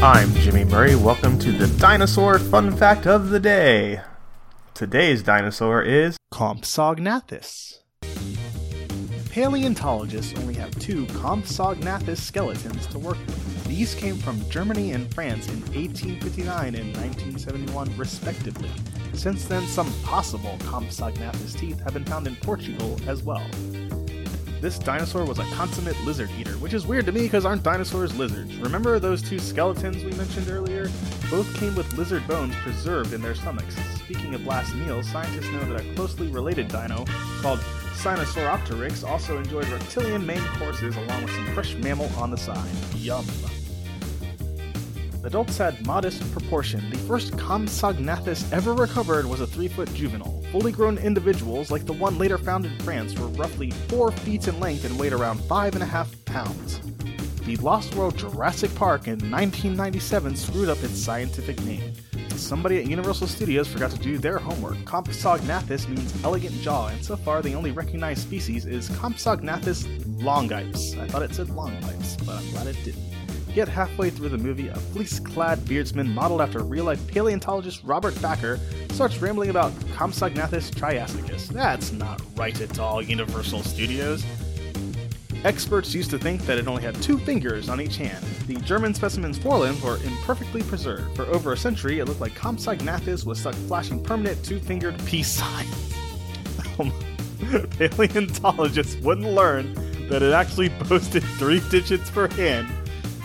Murray. Welcome to the dinosaur fun fact of the day. Today's dinosaur is Compsognathus. Paleontologists only have two Compsognathus skeletons to work with. These came from Germany and France in 1859 and 1971, respectively. Since then, some possible Compsognathus teeth have been found in Portugal as well. This dinosaur was a consummate lizard eater, which is weird to me because aren't dinosaurs lizards? Remember those two skeletons we mentioned earlier? Both came with lizard bones preserved in their stomachs. Speaking of last meals, scientists know that a closely related dino called Sinosauropteryx also enjoyed reptilian main courses along with some fresh mammal on the side. Yum. Adults had modest proportion. The first Compsognathus ever recovered was a three foot juvenile. Fully grown individuals, like the one later found in France, were roughly 4 feet in length and weighed around 5.5 pounds. The Lost World Jurassic Park in 1997 screwed up its scientific name. Somebody at Universal Studios forgot to do their homework. Compsognathus means elegant jaw, and so far the only recognized species is Compsognathus longipes. I thought it said longipes, but I'm glad it didn't. Yet halfway through the movie, a fleece clad beardsman modeled after real life paleontologist Robert Bakker starts rambling about Compsognathus triassicus. That's not right at all, Universal Studios. Experts used to think that it only had two fingers on each hand. The German specimen's forelimbs were imperfectly preserved. For over a century, it looked like Compsognathus was stuck flashing permanent two fingered peace signs. Paleontologists wouldn't learn that it actually boasted three digits per hand